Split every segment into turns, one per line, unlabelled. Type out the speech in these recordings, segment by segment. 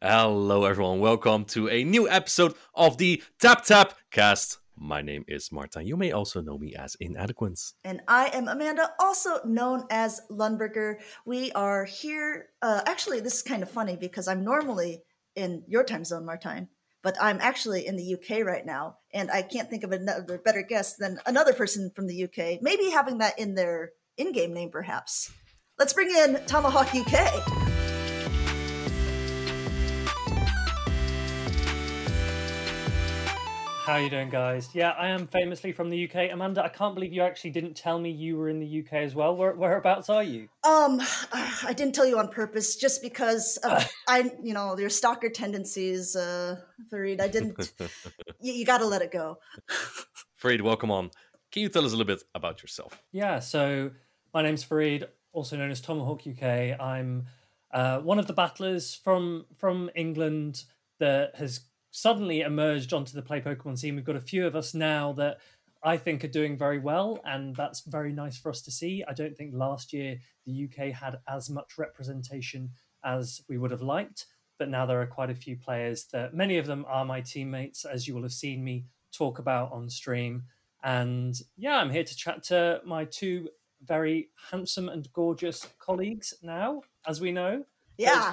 Hello, everyone. Welcome to a new episode of the Tap Tap Cast. My name is Martin. You may also know me as Inadequance.
And I am Amanda, also known as Lundberger. We are here. Uh, actually, this is kind of funny because I'm normally in your time zone, Martijn, but I'm actually in the UK right now. And I can't think of another better guest than another person from the UK, maybe having that in their in game name, perhaps. Let's bring in Tomahawk UK.
How you doing, guys? Yeah, I am famously from the UK. Amanda, I can't believe you actually didn't tell me you were in the UK as well. Where, whereabouts are you?
Um, I didn't tell you on purpose, just because of, I, you know, your stalker tendencies, uh, Farid. I didn't. you, you got to let it go.
Farid, welcome on. Can you tell us a little bit about yourself?
Yeah, so my name's Farid, also known as Tomahawk UK. I'm uh, one of the battlers from from England that has suddenly emerged onto the play Pokemon scene. We've got a few of us now that I think are doing very well, and that's very nice for us to see. I don't think last year the UK had as much representation as we would have liked, but now there are quite a few players that many of them are my teammates, as you will have seen me talk about on stream. And yeah, I'm here to chat to my two very handsome and gorgeous colleagues now, as we know.
Yeah,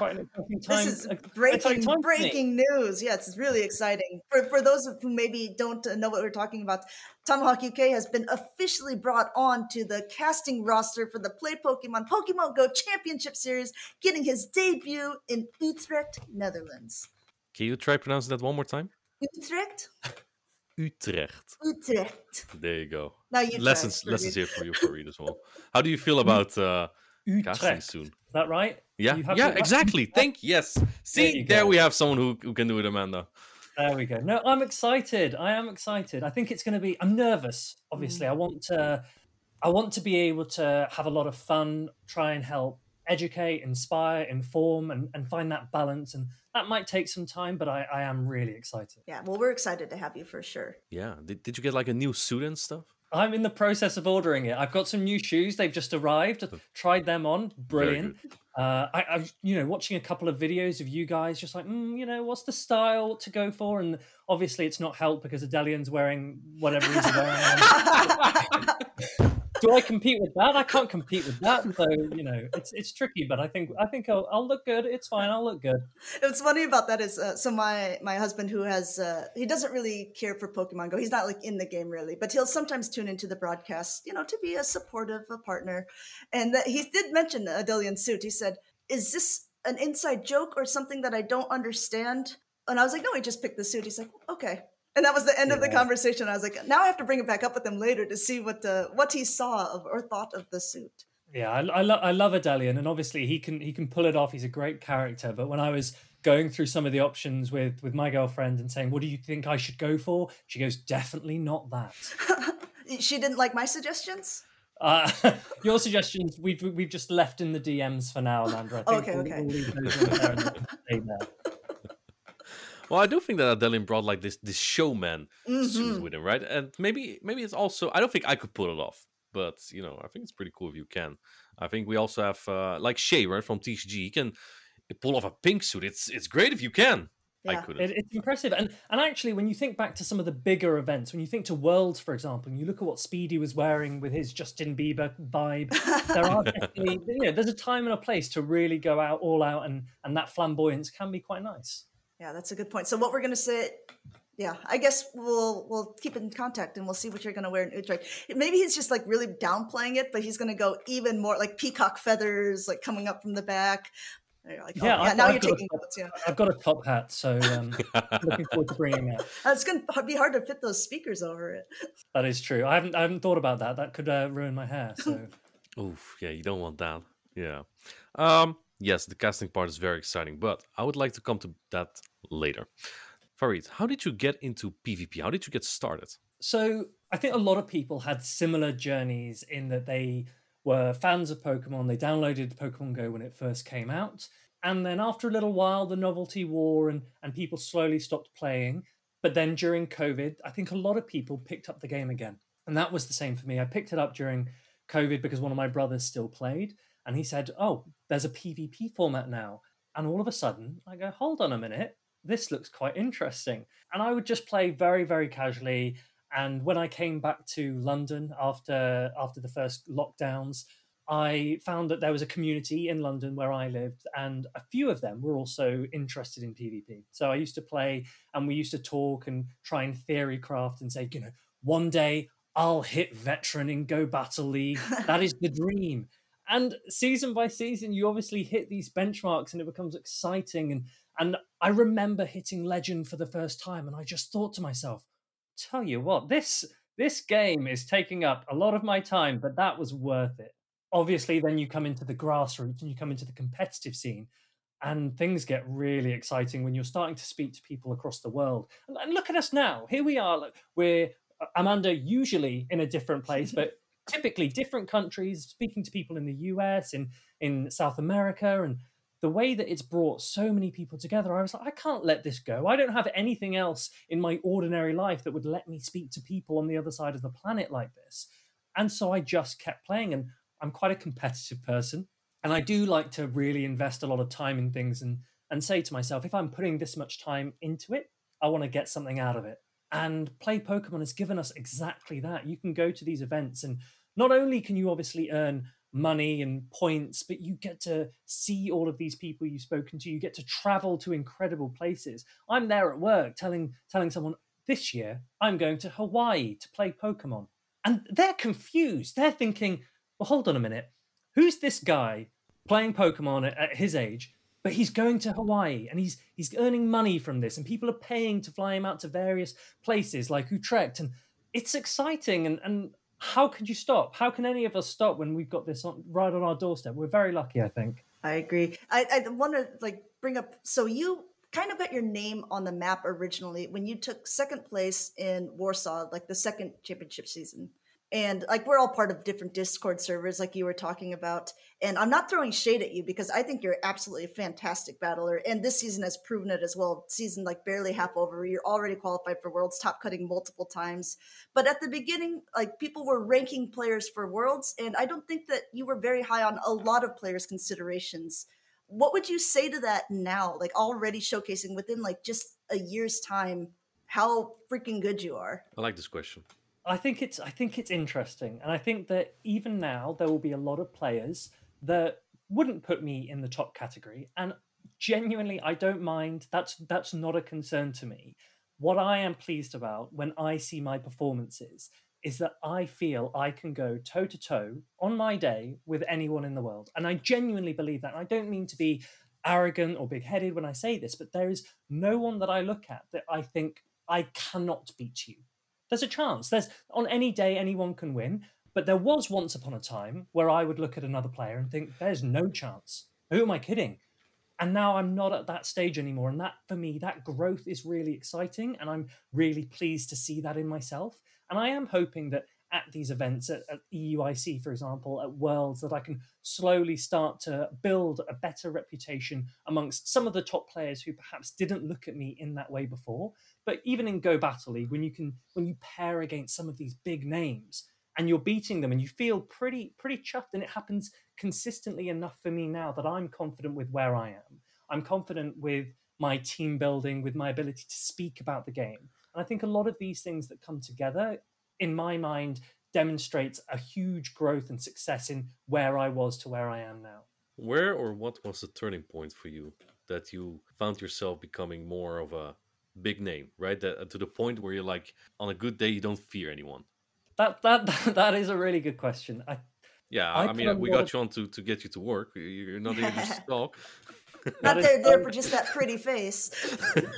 this is breaking breaking news. Yeah, it's really exciting for for those who maybe don't know what we're talking about. Tomahawk UK has been officially brought on to the casting roster for the Play Pokemon Pokemon Go Championship Series, getting his debut in Utrecht, Netherlands.
Can you try pronouncing that one more time?
Utrecht.
Utrecht.
Utrecht.
There you go.
Now you
lessons lessons here for you Farid as well. How do you feel about uh,
Utrecht.
casting soon?
Is that right?
Yeah, yeah, exactly. Thank yes. See, there, there we have someone who, who can do it, Amanda.
There we go. No, I'm excited. I am excited. I think it's going to be. I'm nervous. Obviously, mm. I want to. I want to be able to have a lot of fun, try and help educate, inspire, inform, and, and find that balance. And that might take some time, but I, I am really excited.
Yeah, well, we're excited to have you for sure.
Yeah. Did, did you get like a new suit and stuff?
I'm in the process of ordering it. I've got some new shoes. They've just arrived. tried them on. Brilliant. Uh, I, I, you know, watching a couple of videos of you guys, just like, mm, you know, what's the style to go for? And obviously, it's not helped because Adelian's wearing whatever he's wearing. do I compete with that? I can't compete with that. So you know, it's it's tricky. But I think I think I'll, I'll look good. It's fine. I'll look good.
What's funny about that is, uh, so my my husband who has uh, he doesn't really care for Pokemon Go. He's not like in the game really, but he'll sometimes tune into the broadcast, you know, to be a supportive a partner. And that he did mention Adelian suit. He said, "Is this an inside joke or something that I don't understand?" And I was like, "No, he just picked the suit." He's like, "Okay." And that was the end yeah. of the conversation. I was like, now I have to bring it back up with him later to see what the what he saw of or thought of the suit.
Yeah, I, I, lo- I love Adelian, and obviously he can he can pull it off. He's a great character. But when I was going through some of the options with with my girlfriend and saying, "What do you think I should go for?" She goes, "Definitely not that."
she didn't like my suggestions.
Uh, your suggestions we've we've just left in the DMs for now,
think okay, okay. We'll
well, I do think that Adelian brought like this this showman
mm-hmm.
with him, right? And maybe maybe it's also I don't think I could pull it off, but you know I think it's pretty cool if you can. I think we also have uh, like Shay right from TCG. He can pull off a pink suit. It's it's great if you can. I could.
Yeah. It, it's impressive, and and actually, when you think back to some of the bigger events, when you think to Worlds, for example, and you look at what Speedy was wearing with his Justin Bieber vibe, there are definitely you know there's a time and a place to really go out all out, and and that flamboyance can be quite nice.
Yeah, that's a good point. So what we're gonna say, yeah, I guess we'll we'll keep in contact and we'll see what you're gonna wear in Utrecht. Maybe he's just like really downplaying it, but he's gonna go even more like peacock feathers, like coming up from the back. Like,
yeah,
oh, yeah now I've you're taking notes. Yeah,
I've got a top hat, so um, looking forward to bringing it.
Uh, it's going to be hard to fit those speakers over it.
That is true. I haven't I haven't thought about that. That could uh, ruin my hair. So,
oof, yeah, you don't want that. Yeah. Um, yes, the casting part is very exciting, but I would like to come to that later. Farid, how did you get into PvP? How did you get started?
So, I think a lot of people had similar journeys in that they were fans of Pokemon. They downloaded Pokemon Go when it first came out. And then after a little while, the novelty wore and, and people slowly stopped playing. But then during COVID, I think a lot of people picked up the game again. And that was the same for me. I picked it up during COVID because one of my brothers still played. And he said, Oh, there's a PvP format now. And all of a sudden, I go, hold on a minute, this looks quite interesting. And I would just play very, very casually. And when I came back to London after after the first lockdowns, I found that there was a community in London where I lived, and a few of them were also interested in PvP. So I used to play, and we used to talk and try and theory craft and say, you know, one day I'll hit veteran in Go Battle League. That is the dream. And season by season, you obviously hit these benchmarks, and it becomes exciting. And and I remember hitting legend for the first time, and I just thought to myself, "Tell you what, this this game is taking up a lot of my time, but that was worth it." obviously then you come into the grassroots and you come into the competitive scene and things get really exciting when you're starting to speak to people across the world and, look at us now here we are we're uh, amanda usually in a different place but typically different countries speaking to people in the us in in south america and the way that it's brought so many people together i was like i can't let this go. I don't have anything else in my ordinary life that would let me speak to people on the other side of the planet like this. And so i just kept playing and I'm quite a competitive person, and I do like to really invest a lot of time in things and and say to myself, if I'm putting this much time into it, I want to get something out of it. And Play Pokemon has given us exactly that. You can go to these events, and not only can you obviously earn money and points, but you get to see all of these people you've spoken to. You get to travel to incredible places. I'm there at work telling telling someone this year I'm going to Hawaii to play Pokemon. And they're confused. They're thinking, well, hold on a minute. Who's this guy playing Pokemon at, at his age? But he's going to Hawaii and he's he's earning money from this, and people are paying to fly him out to various places like Utrecht, and it's exciting. And and how could you stop? How can any of us stop when we've got this on, right on our doorstep? We're very lucky, I think.
I agree. I, I want to like bring up. So you kind of got your name on the map originally when you took second place in Warsaw, like the second championship season and like we're all part of different discord servers like you were talking about and i'm not throwing shade at you because i think you're absolutely a fantastic battler and this season has proven it as well. Season like barely half over. You're already qualified for worlds top cutting multiple times. But at the beginning like people were ranking players for worlds and i don't think that you were very high on a lot of players considerations. What would you say to that now like already showcasing within like just a year's time how freaking good you are?
I like this question
I think it's I think it's interesting, and I think that even now there will be a lot of players that wouldn't put me in the top category, and genuinely I don't mind. That's that's not a concern to me. What I am pleased about when I see my performances is that I feel I can go toe to toe on my day with anyone in the world, and I genuinely believe that. And I don't mean to be arrogant or big headed when I say this, but there is no one that I look at that I think I cannot beat you there's a chance. There's on any day anyone can win. But there was once upon a time where I would look at another player and think, there's no chance. Who am I kidding? And now I'm not at that stage anymore. And that, for me, that growth is really exciting. And I'm really pleased to see that in myself. And I am hoping that at these events, at, at EUIC, for example, at Worlds, that I can slowly start to build a better reputation amongst some of the top players who perhaps didn't look at me in that way before. But even in Go Battle League, when you can when you pair against some of these big names and you're beating them and you feel pretty pretty chuffed, and it happens consistently enough for me now that I'm confident with where I am. I'm confident with my team building, with my ability to speak about the game. And I think a lot of these things that come together, in my mind, demonstrates a huge growth and success in where I was to where I am now.
Where or what was the turning point for you that you found yourself becoming more of a big name, right? That uh, to the point where you're like, on a good day, you don't fear anyone.
That that that is a really good question. I
yeah, I, I mean, we got of... you on to to get you to work. You're not able to talk.
not there, there for just that pretty face.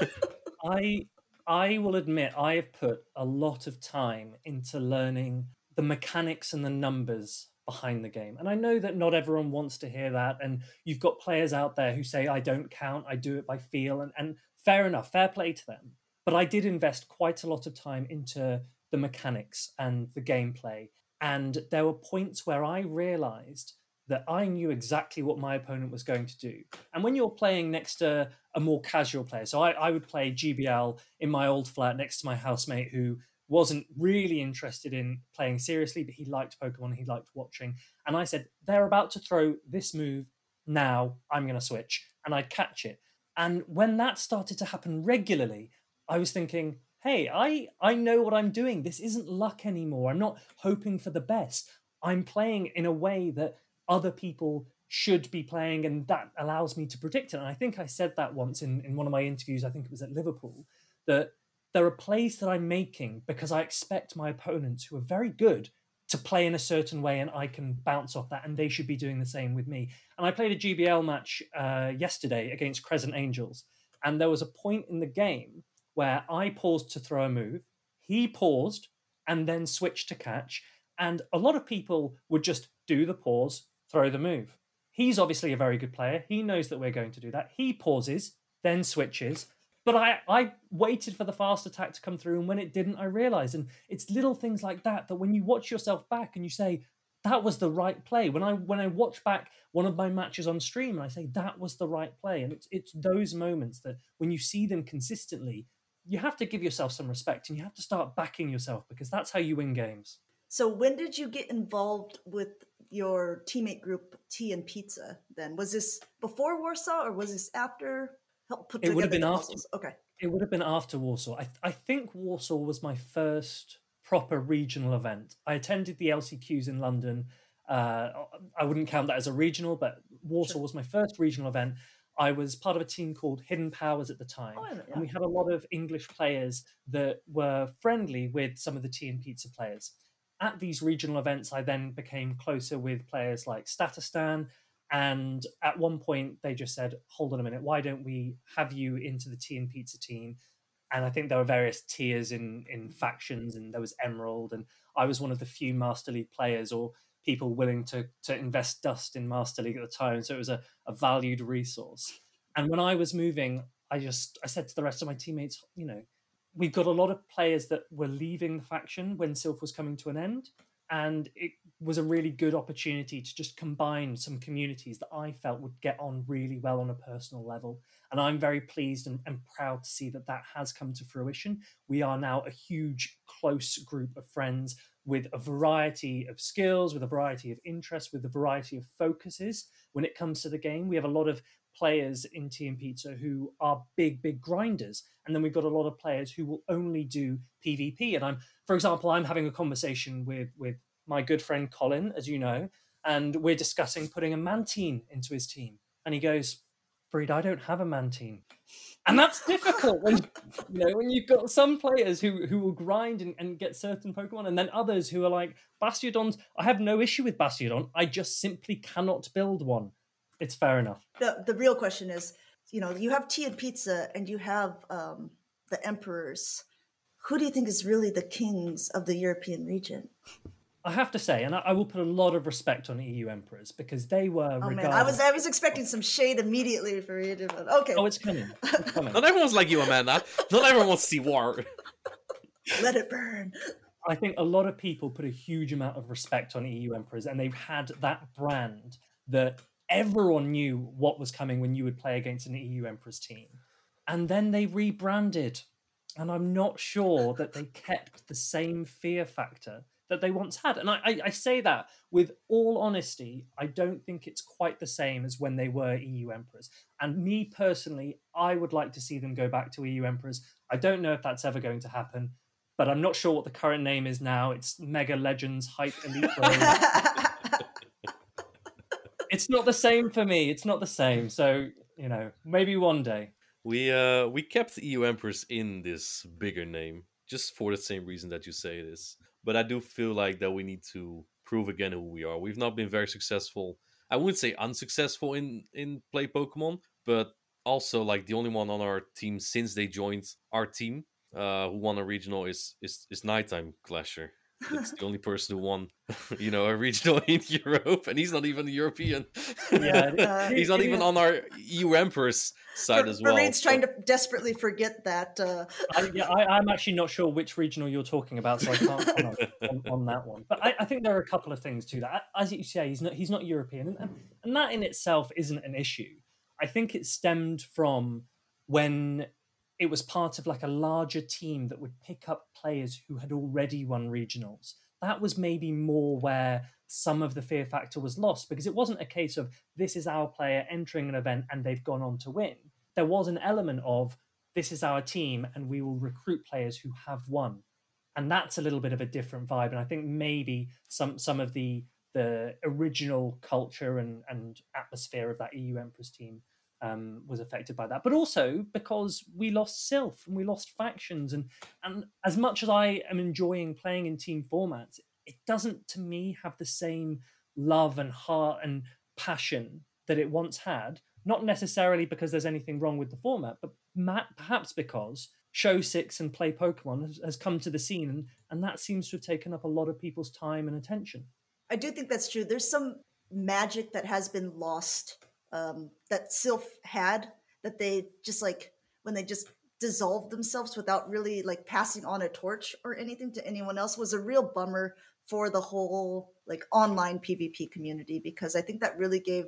I I will admit I have put a lot of time into learning the mechanics and the numbers behind the game. And I know that not everyone wants to hear that. And you've got players out there who say, I don't count, I do it by feel. And, and fair enough, fair play to them. But I did invest quite a lot of time into the mechanics and the gameplay. And there were points where I realized that I knew exactly what my opponent was going to do. And when you're playing next to a more casual player, so I, I, would play GBL in my old flat next to my housemate who wasn't really interested in playing seriously, but he liked Pokemon, he liked watching. And I said, they're about to throw this move now I'm going to switch, and I'd catch it. And when that started to happen regularly, I was thinking, hey, I I know what I'm doing. This isn't luck anymore. I'm not hoping for the best. I'm playing in a way that other people should be playing, and that allows me to predict it. And I think I said that once in, in one of my interviews, I think it was at Liverpool, that there are plays that I'm making because I expect my opponents who are very good to play in a certain way and I can bounce off that, and they should be doing the same with me. And I played a GBL match uh, yesterday against Crescent Angels, and there was a point in the game where I paused to throw a move, he paused and then switched to catch, and a lot of people would just do the pause, throw the move. He's obviously a very good player. He knows that we're going to do that. He pauses, then switches, but I, I waited for the fast attack to come through, and when it didn't, I realized. And it's little things like that that when you watch yourself back and you say, that was the right play. When I when I watch back one of my matches on stream and I say that was the right play, and it's it's those moments that when you see them consistently, you have to give yourself some respect and you have to start backing yourself because that's how you win games.
So when did you get involved with your teammate group Tea and Pizza? Then was this before Warsaw or was this after? Help put
it would have been after.
Puzzles. Okay.
It would have been after Warsaw. I, I think Warsaw was my first proper regional event. I attended the LCQs in London. Uh, I wouldn't count that as a regional, but Warsaw sure. was my first regional event. I was part of a team called Hidden Powers at the time, oh, yeah. and we had a lot of English players that were friendly with some of the tea and pizza players. At these regional events, I then became closer with players like Statistan and at one point, they just said, "Hold on a minute, why don't we have you into the tea and pizza team?" And I think there were various tiers in in factions, and there was Emerald, and I was one of the few Master League players or people willing to to invest dust in Master League at the time. So it was a, a valued resource. And when I was moving, I just I said to the rest of my teammates, you know, we've got a lot of players that were leaving the faction when Silph was coming to an end and it was a really good opportunity to just combine some communities that I felt would get on really well on a personal level. And I'm very pleased and, and, proud to see that that has come to fruition. We are now a huge, close group of friends with a variety of skills, with a variety of interests, with a variety of focuses. When it comes to the game, we have a lot of players in Tea and Pizza who are big, big grinders. And then we've got a lot of players who will only do PvP. And I'm, for example, I'm having a conversation with with my good friend Colin, as you know, and we're discussing putting a Mantine into his team. And he goes, Farid, I don't have a Mantine. And that's difficult when you know when you've got some players who who will grind and, and get certain Pokemon, and then others who are like Bastiodons. I have no issue with Bastiodon. I just simply cannot build one. It's fair enough.
The the real question is, you know, you have tea and pizza, and you have um, the emperors. Who do you think is really the kings of the European region?
I have to say, and I, I, will put a lot of respect on EU emperors because they were. Oh regarded... man,
I was I was expecting some shade immediately for you. To, okay.
Oh, it's coming. It's coming.
Not everyone's like you, Amanda. Not everyone wants to see war.
Let it burn.
I think a lot of people put a huge amount of respect on EU emperors, and they've had that brand that everyone knew what was coming when you would play against an EU emperors team, and then they rebranded, and I'm not sure that they kept the same fear factor that they once had. And I, I, I, say that with all honesty, I don't think it's quite the same as when they were EU emperors. And me personally, I would like to see them go back to EU emperors. I don't know if that's ever going to happen, but I'm not sure what the current name is now. It's Mega Legends Hype Elite it's not the same for me. It's not the same. So, you know, maybe one day.
We uh we kept the EU Emperors in this bigger name just for the same reason that you say this. but I do feel like that we need to prove again who we are. We've not been very successful. I wouldn't say unsuccessful in in play Pokemon, but also like the only one on our team since they joined our team uh, who won a regional is is is Nighttime Clasher. It's the only person who won, you know, a regional in Europe, and he's not even European. Yeah, uh, he's not even on our EU Emperor's side For, as well.
Farid's trying to desperately forget that. Uh...
I, yeah, I, am actually not sure which regional you're talking about, so I can't comment on, on, that one. But I, I, think there are a couple of things to that. As you say, he's not he's not European, and, and that in itself isn't an issue. I think it stemmed from when it was part of like a larger team that would pick up players who had already won regionals that was maybe more where some of the fear factor was lost because it wasn't a case of this is our player entering an event and they've gone on to win. There was an element of this is our team and we will recruit players who have won. And that's a little bit of a different vibe. And I think maybe some some of the the original culture and, and atmosphere of that EU Emperors team um, was affected by that, but also because we lost Silph and we lost factions, and and as much as I am enjoying playing in team formats, it doesn't to me have the same love and heart and passion that it once had. Not necessarily because there's anything wrong with the format, but perhaps because Show Six and Play Pokemon has, has come to the scene, and, and that seems to have taken up a lot of people's time and attention.
I do think that's true. There's some magic that has been lost um, that Silph had that they just like when they just dissolved themselves without really like passing on a torch or anything to anyone else was a real bummer for the whole like online PvP community because I think that really gave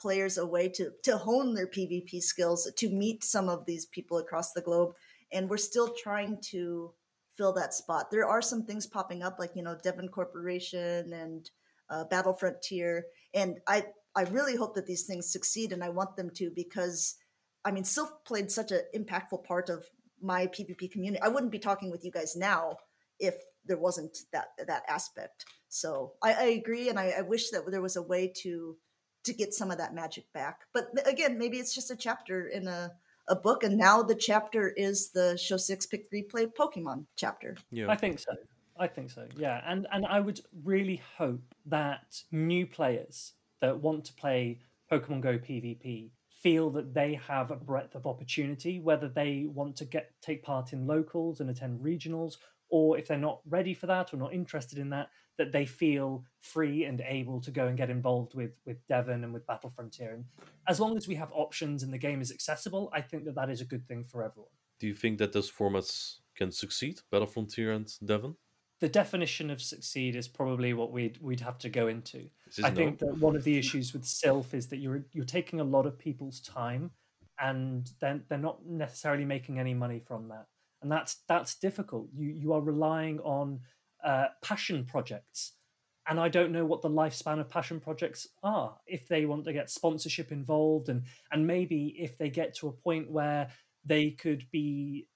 players a way to to hone their PvP skills to meet some of these people across the globe and we're still trying to fill that spot. There are some things popping up like you know Devon Corporation and uh, Battle Frontier and I I really hope that these things succeed, and I want them to because, I mean, Silph played such an impactful part of my PvP community. I wouldn't be talking with you guys now if there wasn't that that aspect. So I, I agree, and I, I, wish that there was a way to to get some of that magic back. But again, maybe it's just a chapter in a a book, and now the chapter is the Show Six Pick Three Play Pokemon chapter.
Yeah, I think so. I think so. Yeah, and and I would really hope that new players that want to play Pokemon Go PvP feel that they have a breadth of opportunity, whether they want to get take part in locals and attend regionals, or if they're not ready for that or not interested in that, that they feel free and able to go and get involved with with Devon and with Battle Frontier. And as long as we have options and the game is accessible, I think that that is a good thing for everyone.
Do you think that those formats can succeed, Battle Frontier and Devon?
The definition of succeed is probably what we'd we'd have to go into. I think that one of the issues with Silph is that you're you're taking a lot of people's time, and then they're not necessarily making any money from that, and that's that's difficult. You you are relying on uh, passion projects, and I don't know what the lifespan of passion projects are. If they want to get sponsorship involved, and and maybe if they get to a point where they could be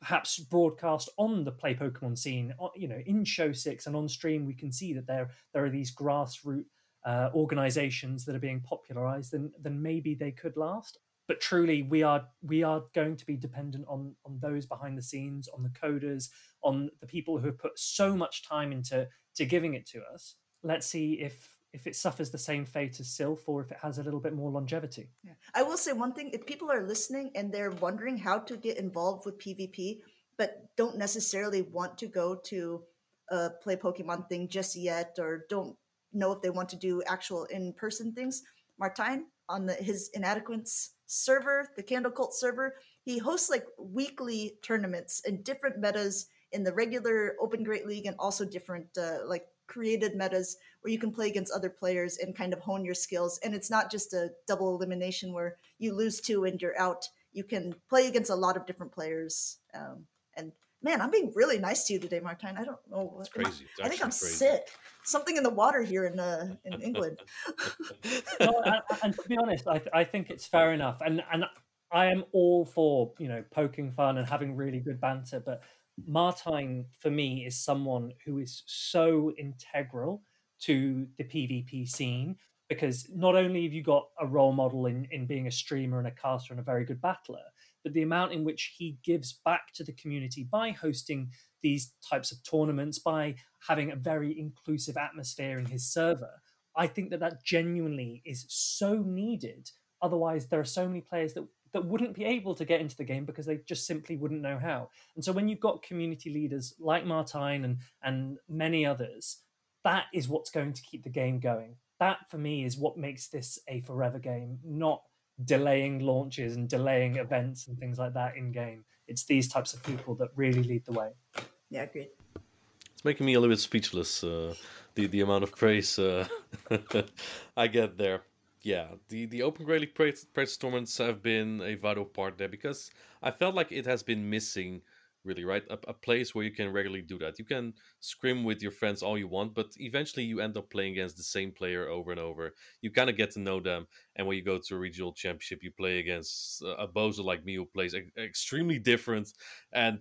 perhaps broadcast on the play Pokemon scene, you know, in Show Six and on stream, we can see that there there are these grassroots uh, organizations that are being popularized. Then then maybe they could last. But truly, we are we are going to be dependent on on those behind the scenes, on the coders, on the people who have put so much time into to giving it to us. Let's see if if it suffers the same fate as Silph or if it has a little bit more longevity.
Yeah. I will say one thing if people are listening and they're wondering how to get involved with PvP, but don't necessarily want to go to a play Pokemon thing just yet or don't know if they want to do actual in person things, Martijn on the, his Inadequates server, the Candle Cult server, he hosts like weekly tournaments and different metas in the regular Open Great League and also different uh, like created metas where you can play against other players and kind of hone your skills. And it's not just a double elimination where you lose two and you're out. You can play against a lot of different players. Um, and man, I'm being really nice to you today, Martijn. I don't know.
It's crazy. It's
I think I'm
crazy.
sick. Something in the water here in uh, in England.
no, and, and, to be honest, I, th- I think it's fair enough. And and I am all for you know poking fun and having really good banter, but Martijn for me is someone who is so integral to the PvP scene because not only have you got a role model in, in being a streamer and a caster and a very good battler, but the amount in which he gives back to the community by hosting these types of tournaments, by having a very inclusive atmosphere in his server, I think that that genuinely is so needed. Otherwise, there are so many players that that wouldn't be able to get into the game because they just simply wouldn't know how. And so when you've got community leaders like Martijn and and many others, that is what's going to keep the game going. That for me is what makes this a forever game, not delaying launches and delaying events and things like that in game. It's these types of people that really lead the way.
Yeah, agreed.
It's making me a little bit speechless. Uh, the the amount of praise uh, I get there yeah, the the Open Great League tournaments have been a vital part there because I felt like it has been missing really, right? A, a, place where you can regularly do that. You can scrim with your friends all you want, but eventually you end up playing against the same player over and over. You kind of get to know them, and when you go to a regional championship, you play against a bozo like me who plays extremely different, and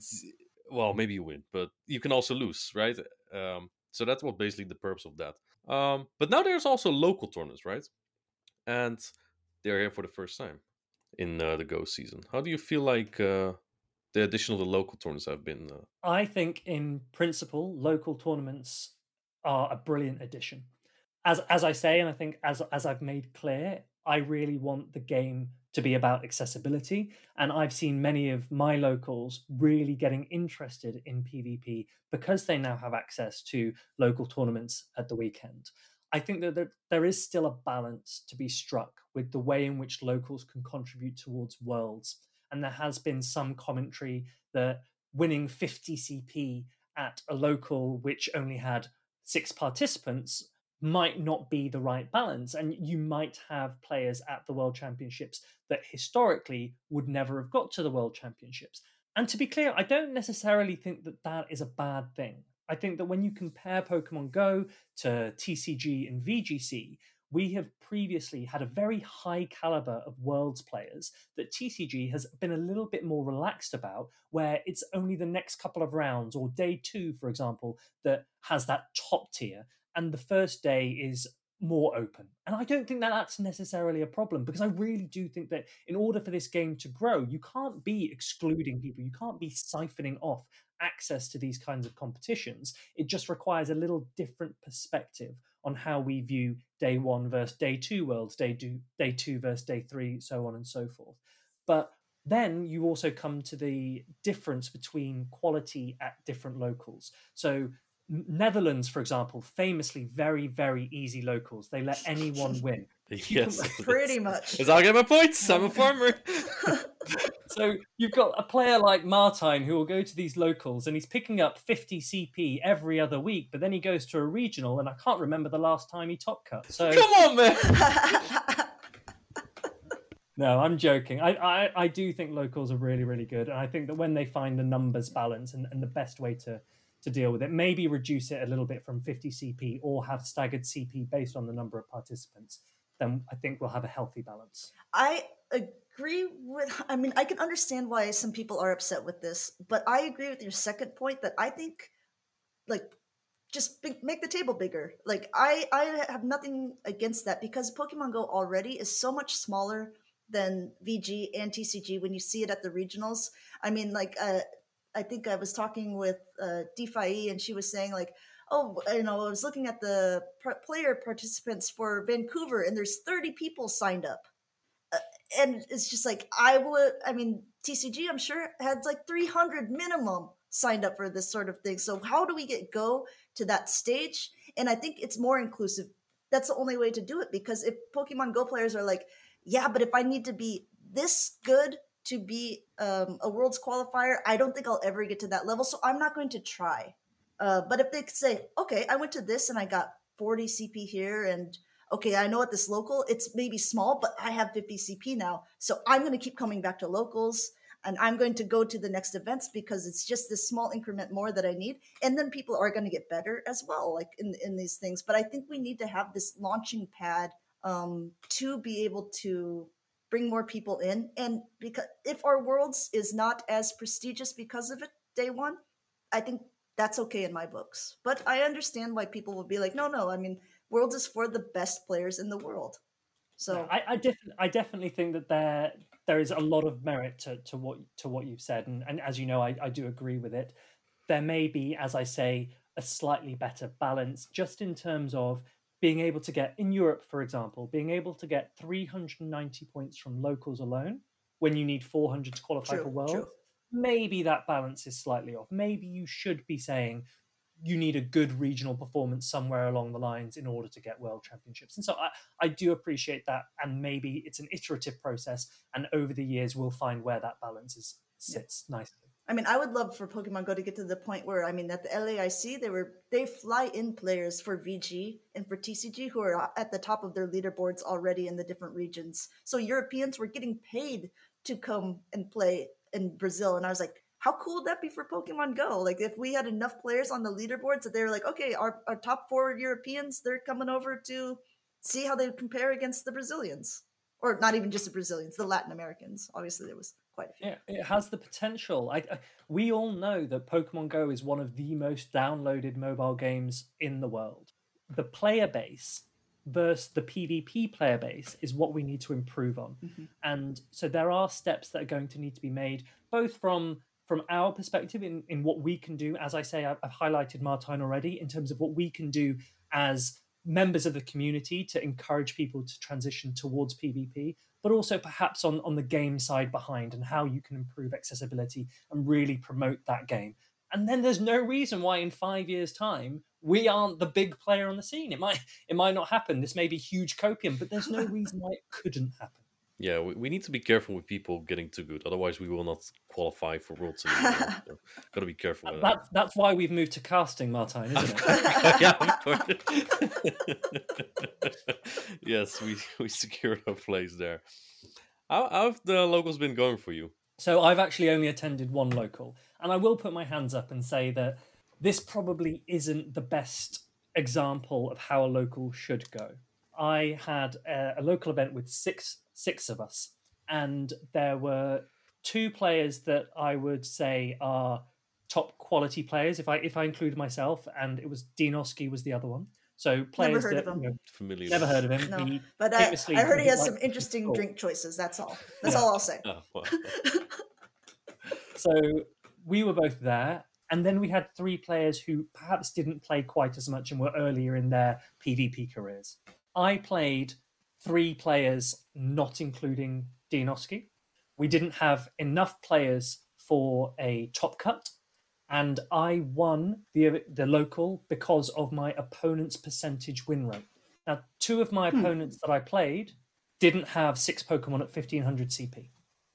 well, maybe you win, but you can also lose, right? Um, so that's what basically the purpose of that. Um, but now there's also local tournaments, right? And they're here for the first time in uh, the Go season. How do you feel like uh, the addition of the local tournaments have been? Uh...
I think, in principle, local tournaments are a brilliant addition. As as I say, and I think as as I've made clear, I really want the game to be about accessibility. And I've seen many of my locals really getting interested in PvP because they now have access to local tournaments at the weekend. I think that there is still a balance to be struck with the way in which locals can contribute towards worlds. And there has been some commentary that winning 50 CP at a local which only had six participants might not be the right balance. And you might have players at the World Championships that historically would never have got to the World Championships. And to be clear, I don't necessarily think that that is a bad thing. I think that when you compare Pokemon Go to TCG and VGC, we have previously had a very high caliber of worlds players that TCG has been a little bit more relaxed about, where it's only the next couple of rounds or day two, for example, that has that top tier and the first day is more open. And I don't think that that's necessarily a problem because I really do think that in order for this game to grow, you can't be excluding people, you can't be siphoning off access to these kinds of competitions. It just requires a little different perspective on how we view day one versus day two worlds, day two, day two versus day three, so on and so forth. But then you also come to the difference between quality at different locals. So Netherlands, for example, famously very, very easy locals. They let anyone win.
yes,
pretty much.
Because I'll get my points. I'm a farmer.
so you've got a player like Martijn who will go to these locals and he's picking up 50 CP every other week, but then he goes to a regional and I can't remember the last time he top cut. So
come on, man.
no, I'm joking. I, I, I do think locals are really, really good, and I think that when they find the numbers balance and, and the best way to to deal with it. Maybe reduce it a little bit from 50 CP or have staggered CP based on the number of participants. Then I think we'll have a healthy balance.
I agree with, I mean, I can understand why some people are upset with this, but I agree with your second point that I think, like, just make the table bigger. Like, I, I have nothing against that because Pokemon Go already is so much smaller than VG and TCG when you see it at the regionals. I mean, like, uh, I think I was talking with uh, DeFi and she was saying like, oh, you know, I was looking at the player participants for Vancouver and there's 30 people signed up. And it's just like, I would, I mean, TCG, I'm sure had like 300 minimum signed up for this sort of thing. So how do we get go to that stage? And I think it's more inclusive. That's the only way to do it because if Pokemon Go players are like, yeah, but if I need to be this good to be um, a world's qualifier, I don't think I'll ever get to that level. So I'm not going to try. Uh, but if they could say, okay, I went to this and I got 40 CP here, and okay, I know at this local it's maybe small, but I have 50 CP now. So I'm going to keep coming back to locals and I'm going to go to the next events because it's just this small increment more that I need. And then people are going to get better as well, like in, in these things. But I think we need to have this launching pad um, to be able to bring more people in. And because if our worlds is not as prestigious because of it, day one, I think that's okay in my books. But I understand why people will be like, no, no. I mean, worlds is for the best players in the world. So
I, I, def- I definitely think that there there is a lot of merit to, to what to what you've said, and, and as you know, I, I do agree with it. There may be, as I say, a slightly better balance, just in terms of being able to get in Europe, for example, being able to get 390 points from locals alone when you need 400 to qualify
true,
for world,
true.
maybe that balance is slightly off. Maybe you should be saying you need a good regional performance somewhere along the lines in order to get world championships. And so I, I do appreciate that. And maybe it's an iterative process. And over the years, we'll find where that balance is, sits yeah. nicely.
I mean, I would love for Pokemon Go to get to the point where I mean, at the LAIC, they were they fly in players for VG and for TCG who are at the top of their leaderboards already in the different regions. So Europeans were getting paid to come and play in Brazil, and I was like, how cool would that be for Pokemon Go? Like if we had enough players on the leaderboards that they're like, okay, our, our top four Europeans, they're coming over to see how they compare against the Brazilians. Or not even just the Brazilians, the Latin Americans. Obviously, there was quite a few.
Yeah, it has the potential. I, I, we all know that Pokemon Go is one of the most downloaded mobile games in the world. The player base versus the PvP player base is what we need to improve on.
Mhm.
And so there are steps that are going to need to be made, both from from our perspective in, in what we can do. As I say, I've, I've highlighted Martijn already in terms of what we can do as members of the community to encourage people to transition towards PvP, but also perhaps on, on the game side behind and how you can improve accessibility and really promote that game. And then there's no reason why in five years' time we aren't the big player on the scene. It might it might not happen. This may be huge copium, but there's no reason why it couldn't happen.
Yeah, we, we need to be careful with people getting too good. Otherwise, we will not qualify for Worlds anymore. so, Got to be careful with that.
That's that's why we've moved to casting, Martijn, isn't it?
yeah, of course. yes, we we secured our place there. How, how have the locals been going for you?
So I've actually only attended one local, and I will put my hands up and say that this probably isn't the best example of how a local should go. I had a, a local event with six six of us, and there were two players that I would say are top quality players. If I if I include myself, and it was Dinoski was the other one. So players
heard
that
of him.
you know,
Familiar?
never heard of him.
No,
He
But uh,
I,
I heard he has
like
some interesting
talk.
drink choices. That's all. That's
Yeah.
all I'll say.
Oh, well,
So we were both there. And then we had three players who perhaps didn't play quite as much and were earlier in their PvP careers. I played three players, not including Dinoski. We didn't have enough players for a top cut. And I won the, the local because of my opponent's percentage win rate. Now, two of my
Hmm.
opponents that I played didn't have six Pokemon at 1500 CP.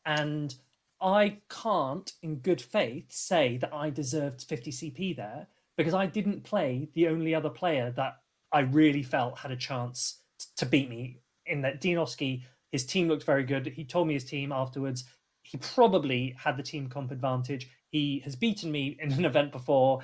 And I can't, in good faith, say that I deserved 50 CP there because I didn't play the only other player that I really felt had a chance to beat me. In that Dinoski, his team looked very good. He told me his team afterwards. He probably had the team comp advantage. He has beaten me in an event before.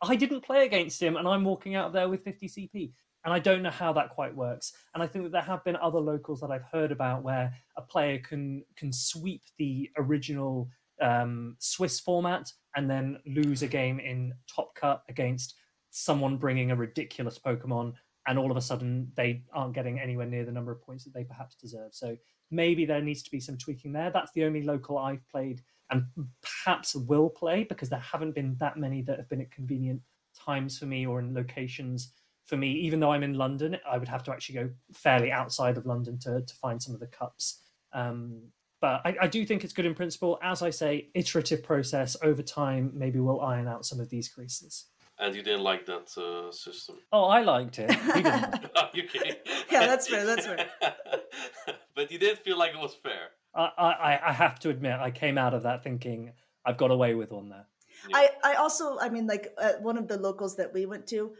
I didn't play against him, and I'm walking out there with 50 CP. And I don't know how that quite works. And I think that there have been other locals that I've heard about where a player can can sweep the original um, Swiss format and then lose a game in Top Cut against someone bringing a ridiculous Pokemon, and all of a sudden they aren't getting anywhere near the number of points that they perhaps deserve. So maybe there needs to be some tweaking there. That's the only local I've played and perhaps will play because there haven't been that many that have been at convenient times for me or in locations for me. Even though I'm in London, I would have to actually go fairly outside of London to, to find some of the cups. Um, but I, I do think it's good in principle. As I say, iterative process over time, maybe we'll iron out some of these creases.
And you didn't like that uh, system?
Oh, I liked it. We
you kidding?
Yeah, that's fair, that's fair.
but you didn't feel like it was fair.
I, I, I have to admit, I came out of that thinking I've got away with one there.
I, I also, I mean, like uh, one of the locals that we went to,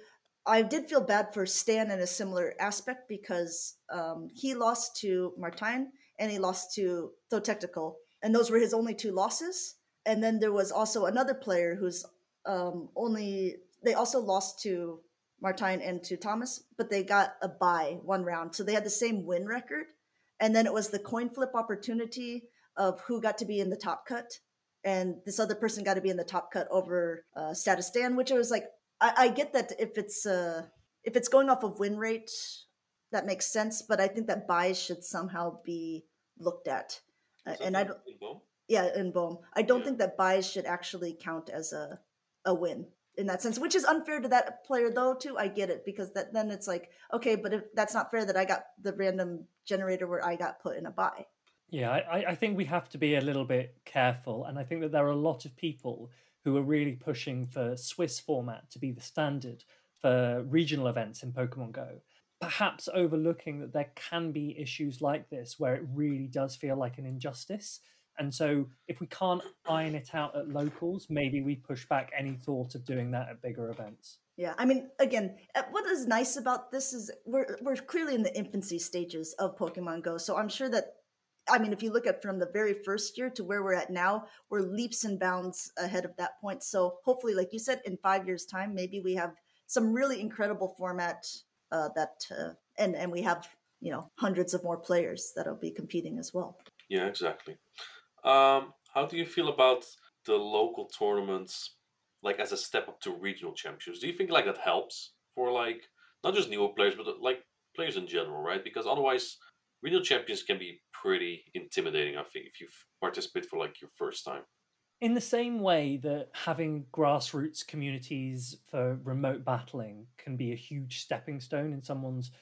I did feel bad for Stan in a similar aspect because um, he lost to Martijn and he lost to So Technical, and those were his only two losses. And then there was also another player who's um, only they also lost to Martijn and to Thomas, but they got a bye one round, so they had the same win record. And then it was the coin flip opportunity of who got to be in the top cut and this other person got to be in the top cut over uh, status Dan, which I was like, I, I get that if it's uh, if it's going off of win rate, that makes sense. But I think that byes should somehow be looked at, uh, and I don't. Yeah, in Bohm, I don't
Yeah.
think that byes should actually count as a a win in that sense, which is unfair to that player though. Too, I get it because that then it's like okay, but if that's not fair that I got the random generator where I got put in a bye.
Yeah, I, I think we have to be a little bit careful. And I think that there are a lot of people who are really pushing for Swiss format to be the standard for regional events in Pokemon Go. Perhaps overlooking that there can be issues like this where it really does feel like an injustice. And so, if we can't iron it out at locals, maybe we push back any thought of doing that at bigger events.
Yeah, I mean, again, uh, what is nice about this is we're we're clearly in the infancy stages of Pokemon Go, so I'm sure that I mean, if you look at from the very first year to where we're at now, we're leaps and bounds ahead of that point. So hopefully, like you said, in five years' time, maybe we have some really incredible format uh, that, uh, and and we have you know hundreds of more players that'll be competing as well.
Yeah, exactly. Um, how do you feel about the local tournaments, like as a step up to regional championships? Do you think like that helps for like not just newer players, but like players in general, right? Because otherwise, regional champions can be pretty intimidating. I think if you participate for like your first time.
In the same way that having grassroots communities for remote battling can be a huge stepping stone in someone's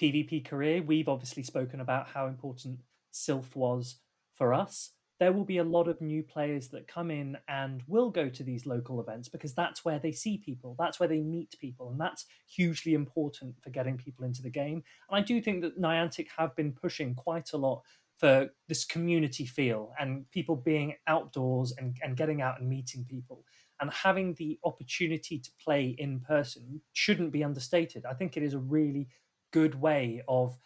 PvP career, we've obviously spoken about how important Silph was for us there will be a lot of new players that come in and will go to these local events because that's where they see people, that's where they meet people, and that's hugely important for getting people into the game. And I do think that Niantic have been pushing quite a lot for this community feel and people being outdoors and, and getting out and meeting people and having the opportunity to play in person shouldn't be understated. I think it is a really good way of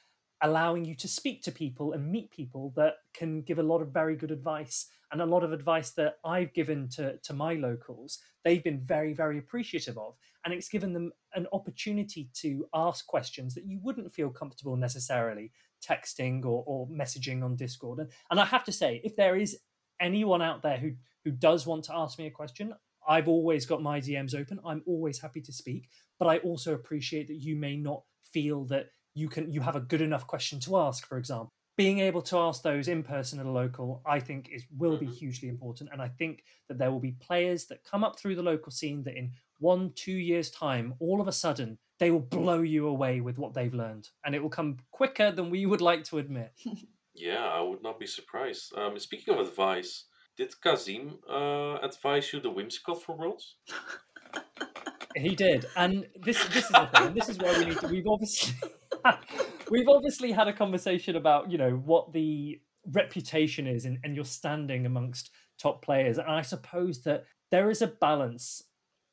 allowing you to speak to people and meet people that can give a lot of very good advice and a lot of advice that I've given to, to my locals, they've been very, very appreciative of. And it's given them an opportunity to ask questions that you wouldn't feel comfortable necessarily texting or, or messaging on Discord. And, and I have to say, if there is anyone out there who, who does want to ask me a question, I've always got my DMs open. I'm always happy to speak, but I also appreciate that you may not feel that you can you have a good enough question to ask for example. Being able to ask those in person at a local i think is will be mm-hmm. hugely important and i think that there will be players that come up through the local scene that in one two years time all of a sudden they will blow you away with what they've learned and it will come quicker than we would like to admit.
Yeah i would not be surprised. Um, speaking of advice did kazim uh, advise you the Whimsicott for worlds
he did and this this is the thing this is why we need to we've obviously we've obviously had a conversation about you know what the reputation is and, and your standing amongst top players. And i suppose that there is a balance.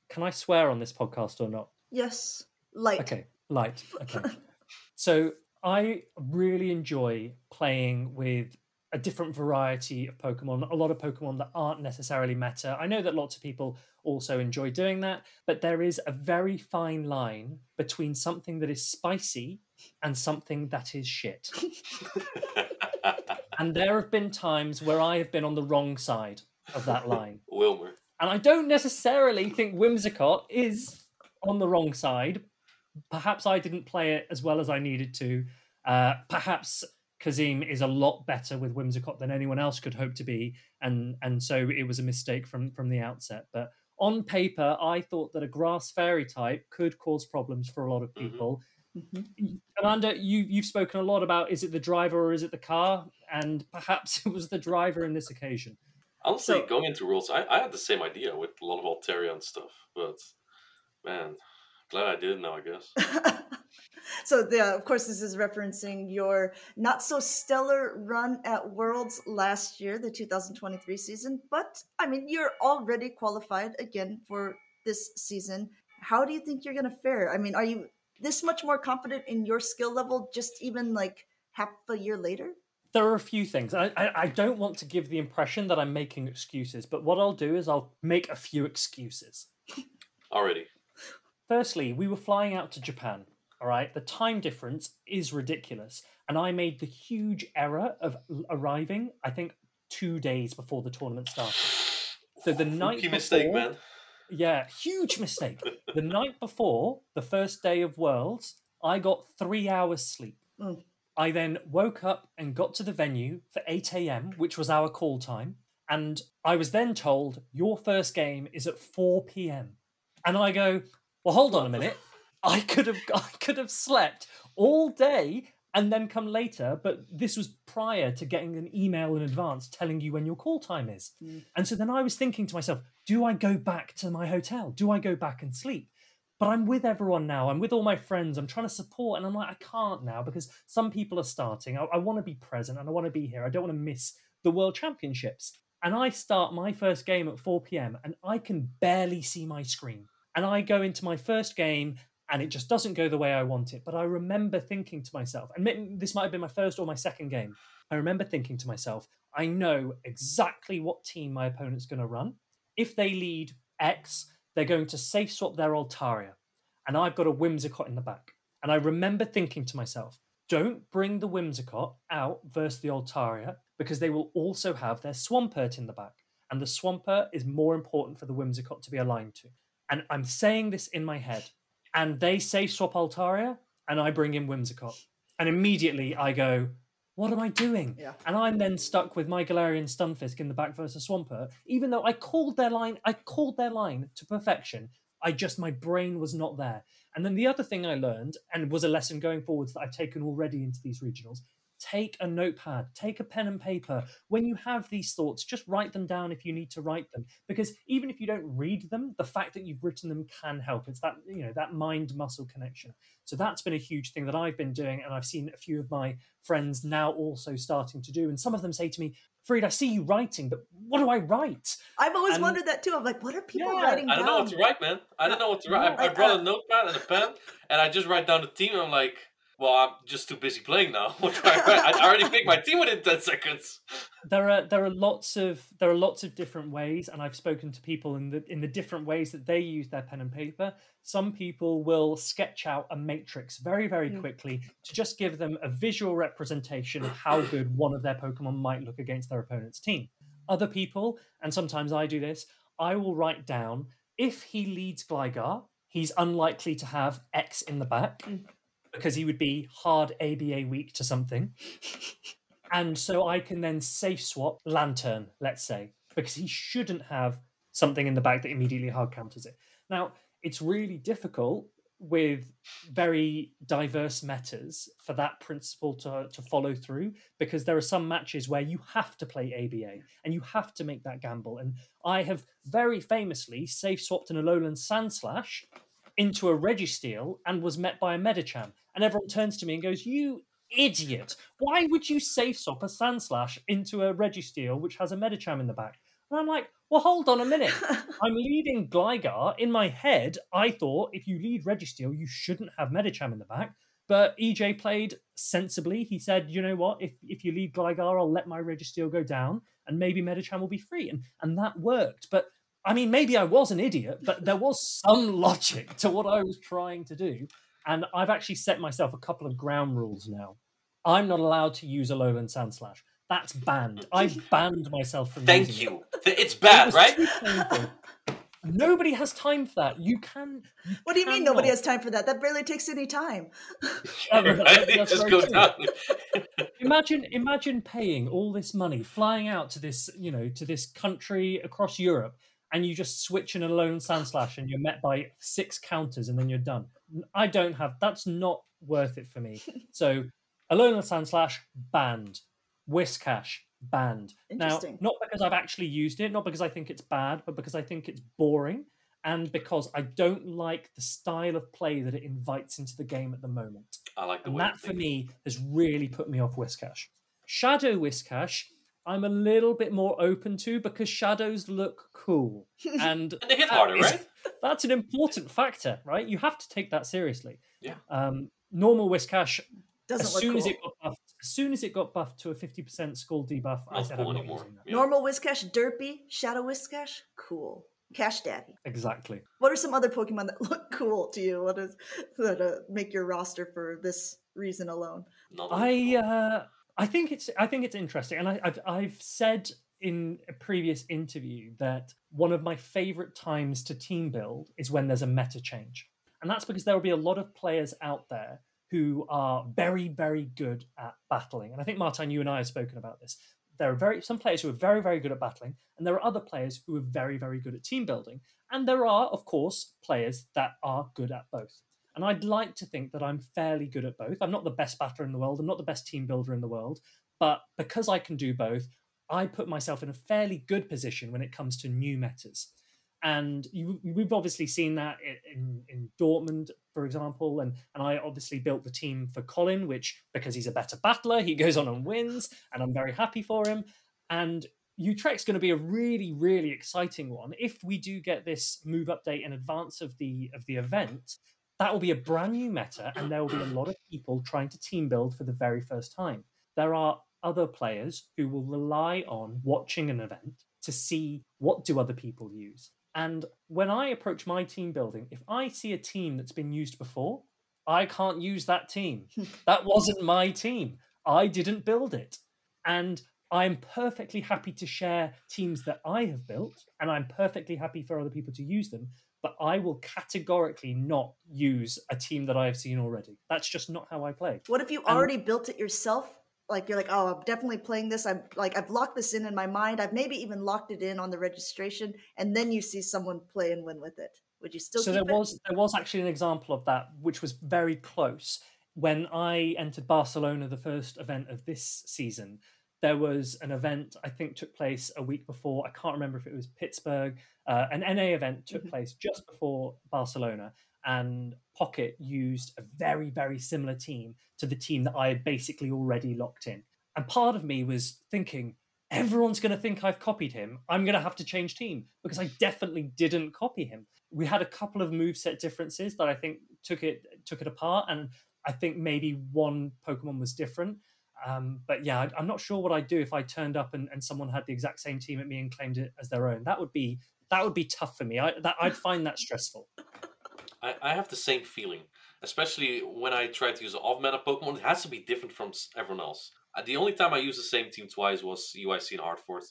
Can i swear on this podcast or not?
Yes. Light
okay. Light. Okay. So i really enjoy playing with a different variety of Pokemon, a lot of Pokemon that aren't necessarily meta. I know that lots of people also enjoy doing that, but there is a very fine line between something that is spicy and something that is shit. and there have been times where I have been on the wrong side of that line.
Wilmer.
And I don't necessarily think Whimsicott is on the wrong side. Perhaps I didn't play it as well as I needed to. Uh, perhaps Kazim is a lot better with Whimsicott than anyone else could hope to be, and and so it was a mistake from from the outset. But on paper, I thought that a grass fairy type could cause problems for a lot of mm-hmm. people. Mm-hmm. Amanda, you you've spoken a lot about is it the driver or is it the car, and perhaps it was the driver in this occasion.
Honestly, so, going into Worlds, I, I had the same idea with a lot of Altaria and stuff, but man, glad I did now, I guess.
so yeah, uh, of course, this is referencing your not so stellar run at Worlds last year, the 2023 season. But I mean, you're already qualified again for this season. How do you think you're going to fare? I mean, are you this much more confident in your skill level just even like half a year later?
There are a few things. I, I, I don't want to give the impression that I'm making excuses, but what I'll do is I'll make a few excuses.
Already.
Firstly, we were flying out to Japan all right, the time difference is ridiculous. And I made the huge error of arriving, I think, two days before the tournament started. So the night before,
mistake, man.
Yeah, huge mistake. the night before the first day of Worlds, I got three hours sleep. Mm. I then woke up and got to the venue for 8 a.m., which was our call time. And I was then told, Your first game is at 4 p.m. And I go, Well, hold on a minute. I could have I could have slept all day and then come later, but this was prior to getting an email in advance telling you when your call time is. Mm. And so then I was thinking to myself, do I go back to my hotel? Do I go back and sleep? But I'm with everyone now. I'm with all my friends. I'm trying to support, and I'm like, I can't now because some people are starting. I, I want to be present and I want to be here. I don't want to miss the World Championships. And I start my first game at 4 p.m. and I can barely see my screen. And I go into my first game and it just doesn't go the way I want it. But I remember thinking to myself, and this might have been my first or my second game. I remember thinking to myself, I know exactly what team my opponent's going to run. If they lead X, they're going to safe swap their Altaria, and I've got a Whimsicott in the back. And I remember thinking to myself, don't bring the Whimsicott out versus the Altaria because they will also have their Swampert in the back. And the Swampert is more important for the Whimsicott to be aligned to. And I'm saying this in my head. And they say swap Altaria, and I bring in Whimsicott. And immediately I go, what am I doing?
Yeah.
And I'm then stuck with my Galarian Stunfisk in the back versus Swampert, even though I called their line, I called their line to perfection. I just my brain was not there. And then the other thing I learned, and was a lesson going forwards that I've taken already into these regionals, take a notepad, take a pen and paper. When you have these thoughts, just write them down if you need to write them. Because even if you don't read them, the fact that you've written them can help. It's that, you know, that mind muscle connection. So that's been a huge thing that I've been doing. And I've seen a few of my friends now also starting to do. And some of them say to me, Farid, I see you writing, but what do I write?
I've always
And-
wondered that too. I'm like, what are people
Yeah,
writing
I don't know what to write, man. I don't know what to write. I, I
Like,
brought a notepad and a pen, and I just write down the team. And I'm like, well, I'm just too busy playing now. I already picked my team within ten seconds.
there are there are lots of there are lots of different ways and i've spoken to people in the in the different ways that they use their pen and paper some people will sketch out a matrix very very
Mm.
quickly to just give them a visual representation of how good one of their pokemon might look against their opponent's team other people and sometimes i do this i will write down if he leads gligar he's unlikely to have x in the back
Mm.
Because he would be hard aba weak to something and so I can then safe swap Lanturn, let's say, because he shouldn't have something in the back that immediately hard counters it. Now, it's really difficult with very diverse metas for that principle to, to follow through because there are some matches where you have to play ABA and you have to make that gamble. And I have very famously safe swapped an Alolan Sandslash into a Registeel and was met by a Medicham. And everyone turns to me and goes, You idiot! Why would you safe swap a Sandslash into a Registeel which has a Medicham in the back? And I'm like, Well, hold on a minute. I'm leading Gligar. In my head, I thought if you lead Registeel, you shouldn't have Medicham in the back. But EJ played sensibly. He said, you know what, if, if you lead Gligar, I'll let my Registeel go down and maybe Medicham will be free. And, and that worked. But I mean, maybe I was an idiot, but there was some logic to what I was trying to do. And I've actually set myself a couple of ground rules now. I'm not allowed to use Alolan Sandslash. That's banned. I've banned myself from
Thank
using it.
you. Th- It's bad,
was
right?
Nobody has time for that. You can. you
What do you mean nobody has time for that? That barely takes any time.
That- that-
Right?
that's
Just
very
go
true.
down.
Imagine, imagine paying all this money, flying out to this, you know, to this country across Europe, and you just switch in Alolan Sandslash, and you're met by six counters, and then you're done. I don't have. That's not worth it for me. So, Alolan Sandslash banned, Whiscash banned. Now, not because I've actually used it, not because I think it's bad, but because I think it's boring, and because I don't like the style of play that it invites into the game at the moment.
I like the
And
way
that for me has really put me off Whiscash. Shadow Whiscash, I'm a little bit more open to because shadows look cool. And
And they hit
that
harder,
is-
right?
That's an important factor, right? You have to take that seriously.
Yeah.
Um, normal Whiscash,
Doesn't
as soon
cool.
as it got buffed, as soon as it got buffed to a 50% skull debuff, I said
cool
I'm not
anymore.
using that.
Yeah.
Normal Whiscash, Derpy, Shadow Whiscash, cool. Cash Daddy.
Exactly.
What are some other Pokemon that look cool to you? What is that uh, make your roster for this reason alone?
Not
I uh, I think it's I think it's interesting, and I, I've I've said in a previous interview that one of my favorite times to team build is when there's a meta change, and that's because there will be a lot of players out there who are very very good at battling, and I think Martijn, you and I have spoken about this. There are very some players who are very very good at battling, and there are other players who are very very good at team building, and there are of course players that are good at both. And I'd like to think that I'm fairly good at both. I'm not the best batter in the world. I'm not the best team builder in the world. But because I can do both, I put myself in a fairly good position when it comes to new metas. And you, we've obviously seen that in, in Dortmund, for example. And, and I obviously built the team for Colin, which because he's a better battler, he goes on and wins. And I'm very happy for him. And Utrecht's going to be a really, really exciting one. If we do get this move update in advance of the of the event, That will be a brand new meta, and there will be a lot of people trying to team build for the very first time. There are other players who will rely on watching an event to see what do other people use. And when I approach my team building, if I see a team that's been used before, I can't use that team. that wasn't my team. I didn't build it. And I'm perfectly happy to share teams that I have built, and I'm perfectly happy for other people to use them. But I will categorically not use a team that I have seen already. That's just not how I play.
What if you
And-
already built it yourself? Like you're like, oh, I'm definitely playing this. I'm like, I've locked this in in my mind. I've maybe even locked it in on the registration, and then you see someone play and win with it. Would you still?
so there
it?
was there was actually an example of that which was very close when i entered barcelona the first event of this season there was an event i think took place a week before i can't remember if it was pittsburgh uh, an na event took
Mhm.
place just before barcelona and pocket used a very very similar team to the team that i had basically already locked in and part of me was thinking everyone's going to think I've copied him. I'm going to have to change team because I definitely didn't copy him. We had a couple of moveset differences that I think took it took it apart, and I think maybe one Pokemon was different. Um, but yeah, I- I'm not sure what I'd do if I turned up and, and someone had the exact same team at me and claimed it as their own. That would be that would be tough for me. I that I'd find that stressful.
I, I have the same feeling, especially when I try to use an off-meta Pokemon. It has to be different from everyone else. Uh, the only time I used the same team twice was UIC and Hartford,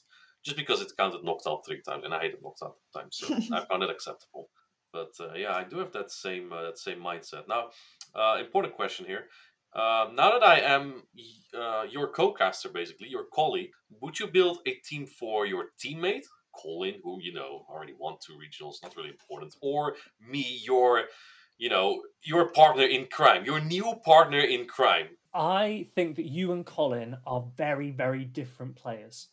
just because it counted knocked out three times, and I hated knocked out times, so I found it acceptable. But uh, yeah, I do have that same uh, that same mindset. Now, uh, important question here. Um, now that I am uh, your co-caster, basically your colleague, would you build a team for your teammate Colin, who you know already won two regionals, not really important, or me, your, you know, your partner in crime, your new partner in crime?
I think that you and Colin are very very different players,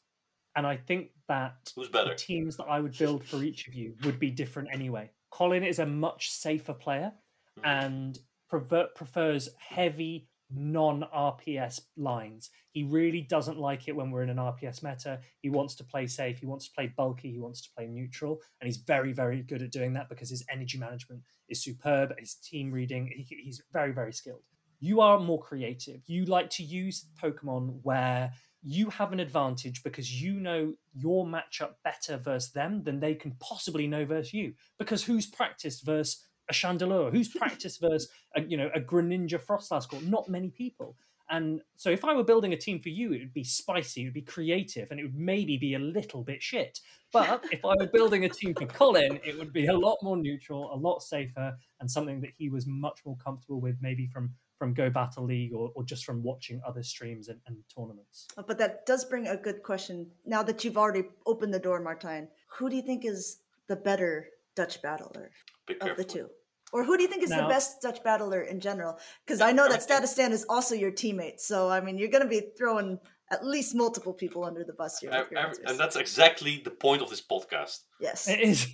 and I think that
Who's
the teams that I would build for each of you would be different anyway. Colin is a much safer player
Mhm.
and prefers heavy non RPS lines. He really doesn't like it when we're in an RPS meta. He wants to play safe, he wants to play bulky, he wants to play neutral, and he's very, very good at doing that because his energy management is superb, his team reading, he, he's very, very skilled. You are more creative. You like to use Pokemon where you have an advantage because you know your matchup better versus them than they can possibly know versus you. Because who's practiced versus a Chandelure? Who's practiced versus a, you know a Greninja Froslass? Not many people. And so if I were building a team for you, it would be spicy, it would be creative, and it would maybe be a little bit shit. But if I were building a team for Colin, it would be a lot more neutral, a lot safer, and something that he was much more comfortable with, maybe from from Go Battle League or, or just from watching other streams and, and tournaments.
Uh, But that does bring a good question. Now that you've already opened the door, Martijn, who do you think is the better Dutch battler
Be
of the two? Or who do you think is the best Dutch battler in general? Because I know that
think-
Statistan is also your teammate. So, I mean, you're going to be throwing at least multiple people under the bus here.
Ev-
With your
ev-
answers.
and that's exactly the point of this podcast.
yes.
It is.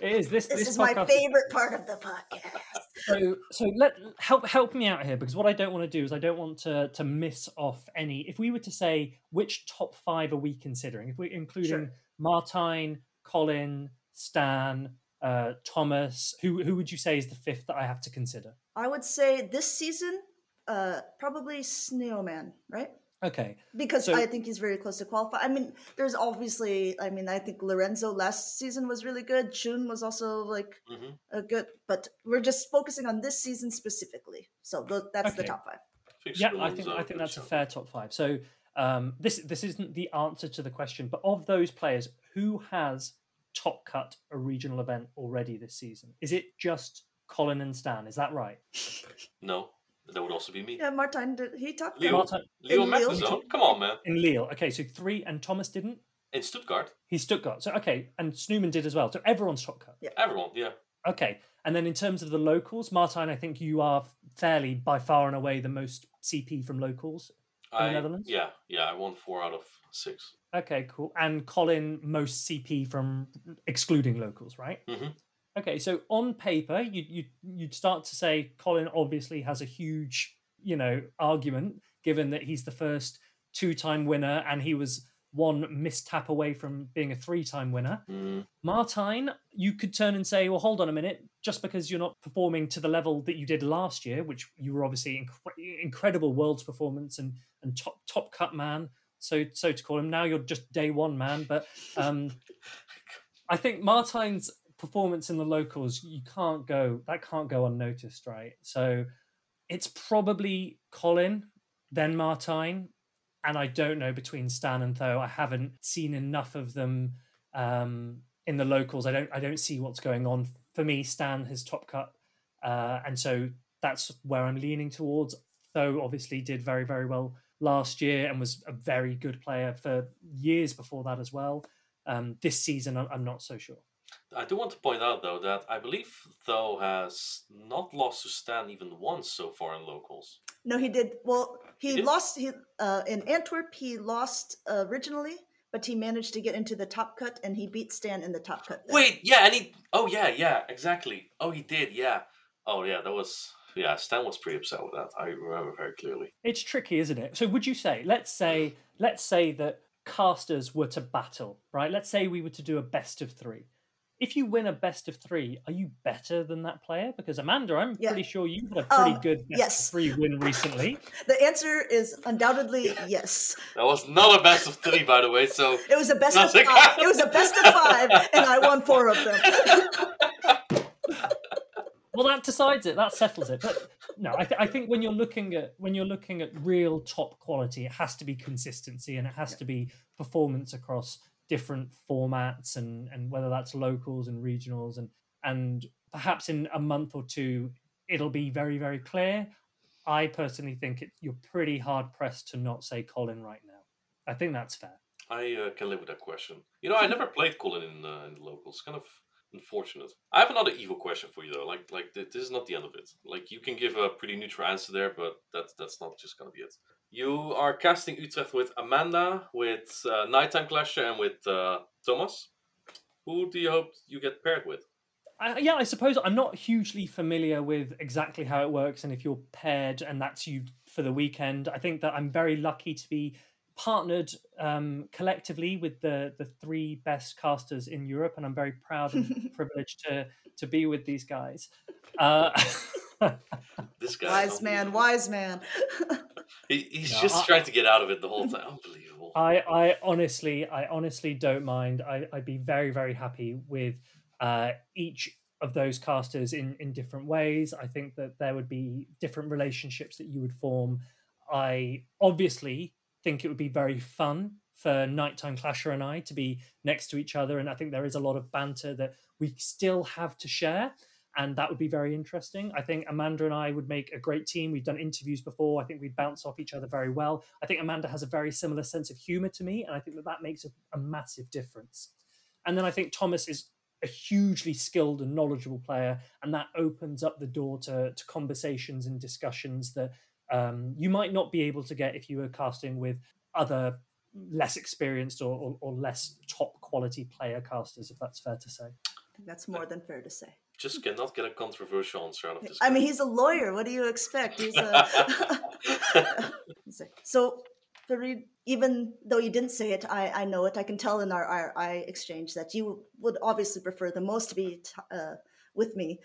It is. This,
This
this
is my
podcast-
favorite part of the podcast.
so so let help help me out here because what I don't want to do is I don't want to to miss off any. If we were to say which top five are we considering, if we're including Martijn, Colin, Stan, uh, Thomas, who who would you say is the fifth that I have to consider?
I would say this season, uh, probably Snowman, right?
Okay,
Because
So-
I think he's very close to qualify. I mean, there's obviously, I mean, I think Lorenzo last season was really good. Chun was also like
hmm
a good, but we're just focusing on this season specifically. So tho- that's the top five.
yeah, I think I think that's a fair top five. So um, this this isn't the answer to the question, but of those players, who has top cut a regional event already this season? Is it just Colin and Stan? Is that right?
No, that would also be me.
Yeah, Martijn, did he top
Leo.
cut?
Martijn
Leo
In Lille?
Come on, man.
in Lille. Okay, so three, and Thomas didn't.
In Stuttgart,
He's Stuttgart. So okay, and Snowman did as well. So everyone's top cut. Yeah.
Everyone, yeah.
Okay, and then in terms of the locals, Martijn, I think you are fairly by far and away the most CP from locals. The
I,
Netherlands?
Yeah, yeah, I won four out of six.
Okay, cool. And Colin, most CP from excluding locals, right?
Mhm.
Okay, so on paper, you you you'd start to say Colin obviously has a huge, you know, argument given that he's the first two-time winner and he was one mistap away from being a three-time winner.
Mm,
Martijn, you could turn and say, well, hold on a minute. just because you're not performing to the level that you did last year, which you were obviously incre- incredible world's performance and and top top cut man, so so to call him. Now you're just day one man, but um, I think Martine's performance in the locals you can't go that can't go unnoticed, right? So it's probably Colin, then Martijn, and I don't know between Stan and Tho. I haven't seen enough of them um, in the locals. I don't I don't see what's going on. For me, Stan has top cut, uh, and so that's where I'm leaning towards. Tho obviously did very very well last year and was a very good player for years before that as well. Um, this season, I'm, I'm not so sure.
I do want to point out though that I believe Tho has not lost to Stan even once so far in locals.
No, he did. Well, he,
He
lost. He uh, in Antwerp. He lost uh, originally, but he managed to get into the top cut, and he beat Stan in the top cut. there.
Wait, yeah, and he. Oh yeah, yeah, exactly. Oh, he did, yeah. Oh yeah, that was. Yeah, Stan was pretty upset with that. I remember very clearly.
It's tricky, isn't it? So would you say, let's say, let's say that casters were to battle, right? Let's say we were to do a best of three. If you win a best of three, are you better than that player? Because Amanda, I'm
Yeah.
pretty sure you had a pretty
Um,
good best
yes.
of three win recently.
The answer is undoubtedly yes.
That was not a best of three, by the way. So
It was a best of five. It was a best of five, and I won four of them.
well that decides it that settles it but no I, th- I think when you're looking at when you're looking at real top quality it has to be consistency and it has to be performance across different formats and and whether that's locals and regionals and and perhaps in a month or two it'll be very very clear i personally think it, you're pretty hard pressed to not say colin right now i think that's fair
I uh, can live with that question. You know, I never played Colin in, uh, in the locals. Kind of unfortunate. I have another evil question for you though. Like, like this is not the end of it. Like, you can give a pretty neutral answer there, but that's that's not just gonna be it. You are casting Utrecht with Amanda, with uh, Nighttime Clasher, and with uh, Thomas. Who do you hope you get paired with?
I, yeah, I suppose I'm not hugely familiar with exactly how it works and if you're paired and that's you for the weekend. I think that I'm very lucky to be partnered um, collectively with the the three best casters in Europe, and I'm very proud and privileged to to be with these guys. Uh,
This guy,
wise man, wise man.
He, he's
No,
just
I-
trying to get out of it the whole time. Unbelievable.
I, I honestly, I honestly don't mind. I, I'd be very, very happy with uh, each of those casters in in different ways. I think that there would be different relationships that you would form. I obviously think it would be very fun for Nighttime Clasher and I to be next to each other, and I think there is a lot of banter that we still have to share. And that would be very interesting. I think Amanda and I would make a great team. We've done interviews before. I think we'd bounce off each other very well. I think Amanda has a very similar sense of humor to me, and I think that that makes a, a massive difference. And then I think Thomas is a hugely skilled and knowledgeable player, and that opens up the door to, to conversations and discussions that um, you might not be able to get if you were casting with other less experienced or, or, or less top quality player casters, if that's fair to say.
I think that's more than fair to say.
Just cannot get a controversial answer out of this.
I
guy.
mean, he's a lawyer. What do you expect? He's a. so, Farid, even though you didn't say it, I, I know it. I can tell in our, our exchange that you would obviously prefer the most to be t- uh, with me.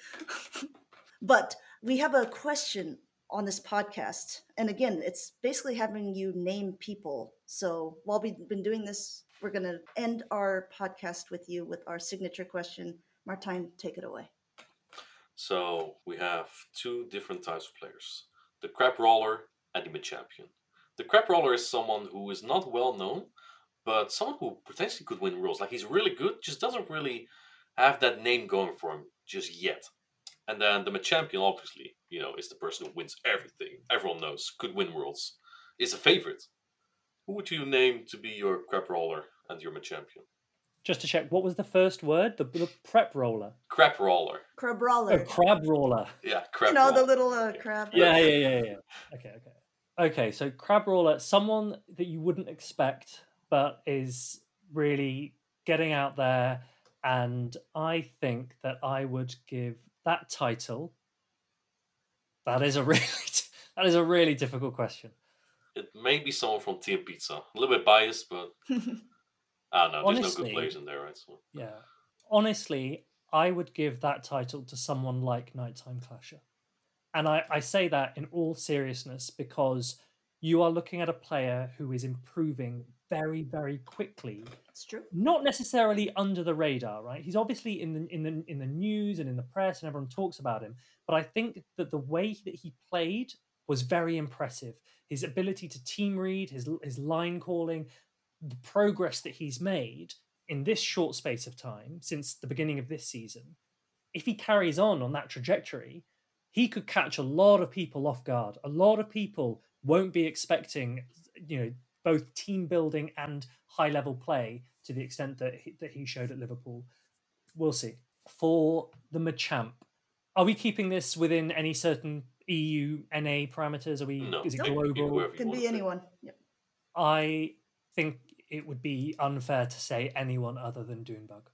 but we have a question on this podcast. And again, it's basically having you name people. So while we've been doing this, we're going to end our podcast with you with our signature question. Martijn, take it away.
So we have two different types of players: the Crabrawler and the mid champion. The Crabrawler is someone who is not well known, but someone who potentially could win worlds. Like he's really good, just doesn't really have that name going for him just yet. And then the mid champion, obviously, you know, is the person who wins everything. Everyone knows could win worlds, is a favorite. Who would you name to be your Crabrawler and your mid champion?
Just to check, what was the first word? The, the prep roller.
Crab roller,
Crab
Oh,
roller.
crab roller.
yeah, crab
you know,
roller.
the little uh, crab.
Yeah, yeah, yeah, yeah. Okay, okay. Okay, so Crabrawler, someone that you wouldn't expect, but is really getting out there. And I think that I would give that title. That is a really, that is a really difficult question.
It may be someone from Team Pizza. A little bit biased, but I don't know. There's no
Honestly-
good players in there, right? So
Yeah. Honestly, I would give that title to someone like Nighttime Clasher. And I, I say that in all seriousness because you are looking at a player who is improving very, very quickly.
It's true.
Not necessarily under the radar, right? He's obviously in the in the in the news and in the press, and everyone talks about him. But I think that the way that he played was very impressive. His ability to team read, his his line calling, the progress that he's made in this short space of time since the beginning of this season. If he carries on on that trajectory, he could catch a lot of people off guard. A lot of people won't be expecting, you know, both team building and high level play to the extent that he, that he showed at Liverpool. We'll see. For the Machamp, are we keeping this within any certain EU NA parameters? Are we?
No,
is it
pick- pick
global?
whoever you
Can be anyone. Yep.
I think it would be unfair to say anyone other than Doonbug.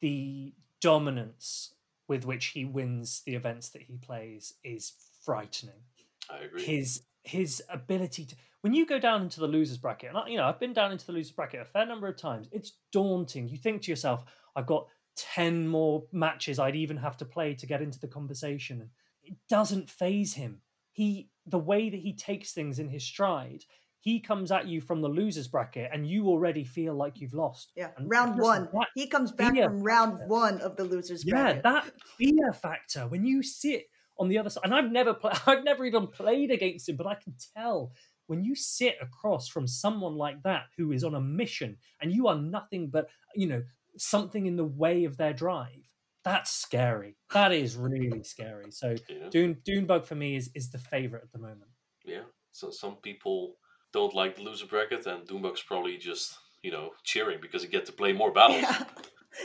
The dominance with which he wins the events that he plays is frightening.
I agree.
His his ability to when you go down into the losers bracket, and I, you know I've been down into the losers bracket a fair number of times. It's daunting. You think to yourself, I've got ten more matches I'd even have to play to get into the conversation. It doesn't phase him. He the way that he takes things in his stride. He comes at you from the losers bracket, and you already feel like you've lost.
Yeah.
And
round one.
that-
He comes back from round
factor.
one of the losers
yeah,
bracket.
Yeah, that fear factor when you sit on the other side, and I've never played, I've never even played against him, but I can tell when you sit across from someone like that who is on a mission, and you are nothing but you know something in the way of their drive. That's scary. That is really scary. So
yeah.
Dune Dunebug for me is is the favorite at the moment.
Yeah. So some people don't like the loser bracket, and Doombug's probably just you know cheering because he get to play more battles.
Yeah.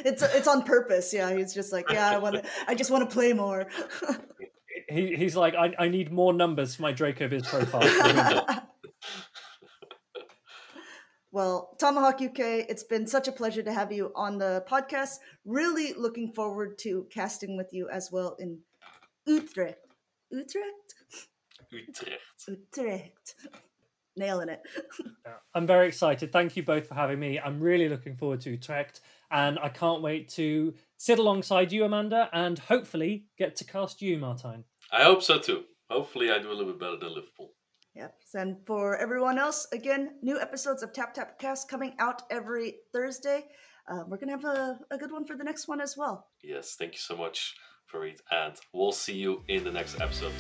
It's it's on purpose. Yeah, he's just like, yeah, I want to. I just want to play more.
He, he's like, I, I need more numbers for my Draco Viz profile.
well, Tomahawk UK, it's been such a pleasure to have you on the podcast. Really looking forward to casting with you as well in Utrecht. Utrecht?
Utrecht.
Utrecht. Nailing it.
I'm very excited. Thank you both for having me. I'm really looking forward to Utrecht, and I can't wait to sit alongside you, Amanda, and hopefully get to cast you, Martijn.
I hope so too. Hopefully, I do a little bit better than Liverpool.
Yep. And for everyone else, again, new episodes of Tap Tap Cast coming out every Thursday. Uh, we're going to have a, a good one for the next one as well.
Yes, thank you so much, Farid, and we'll see you in the next episode.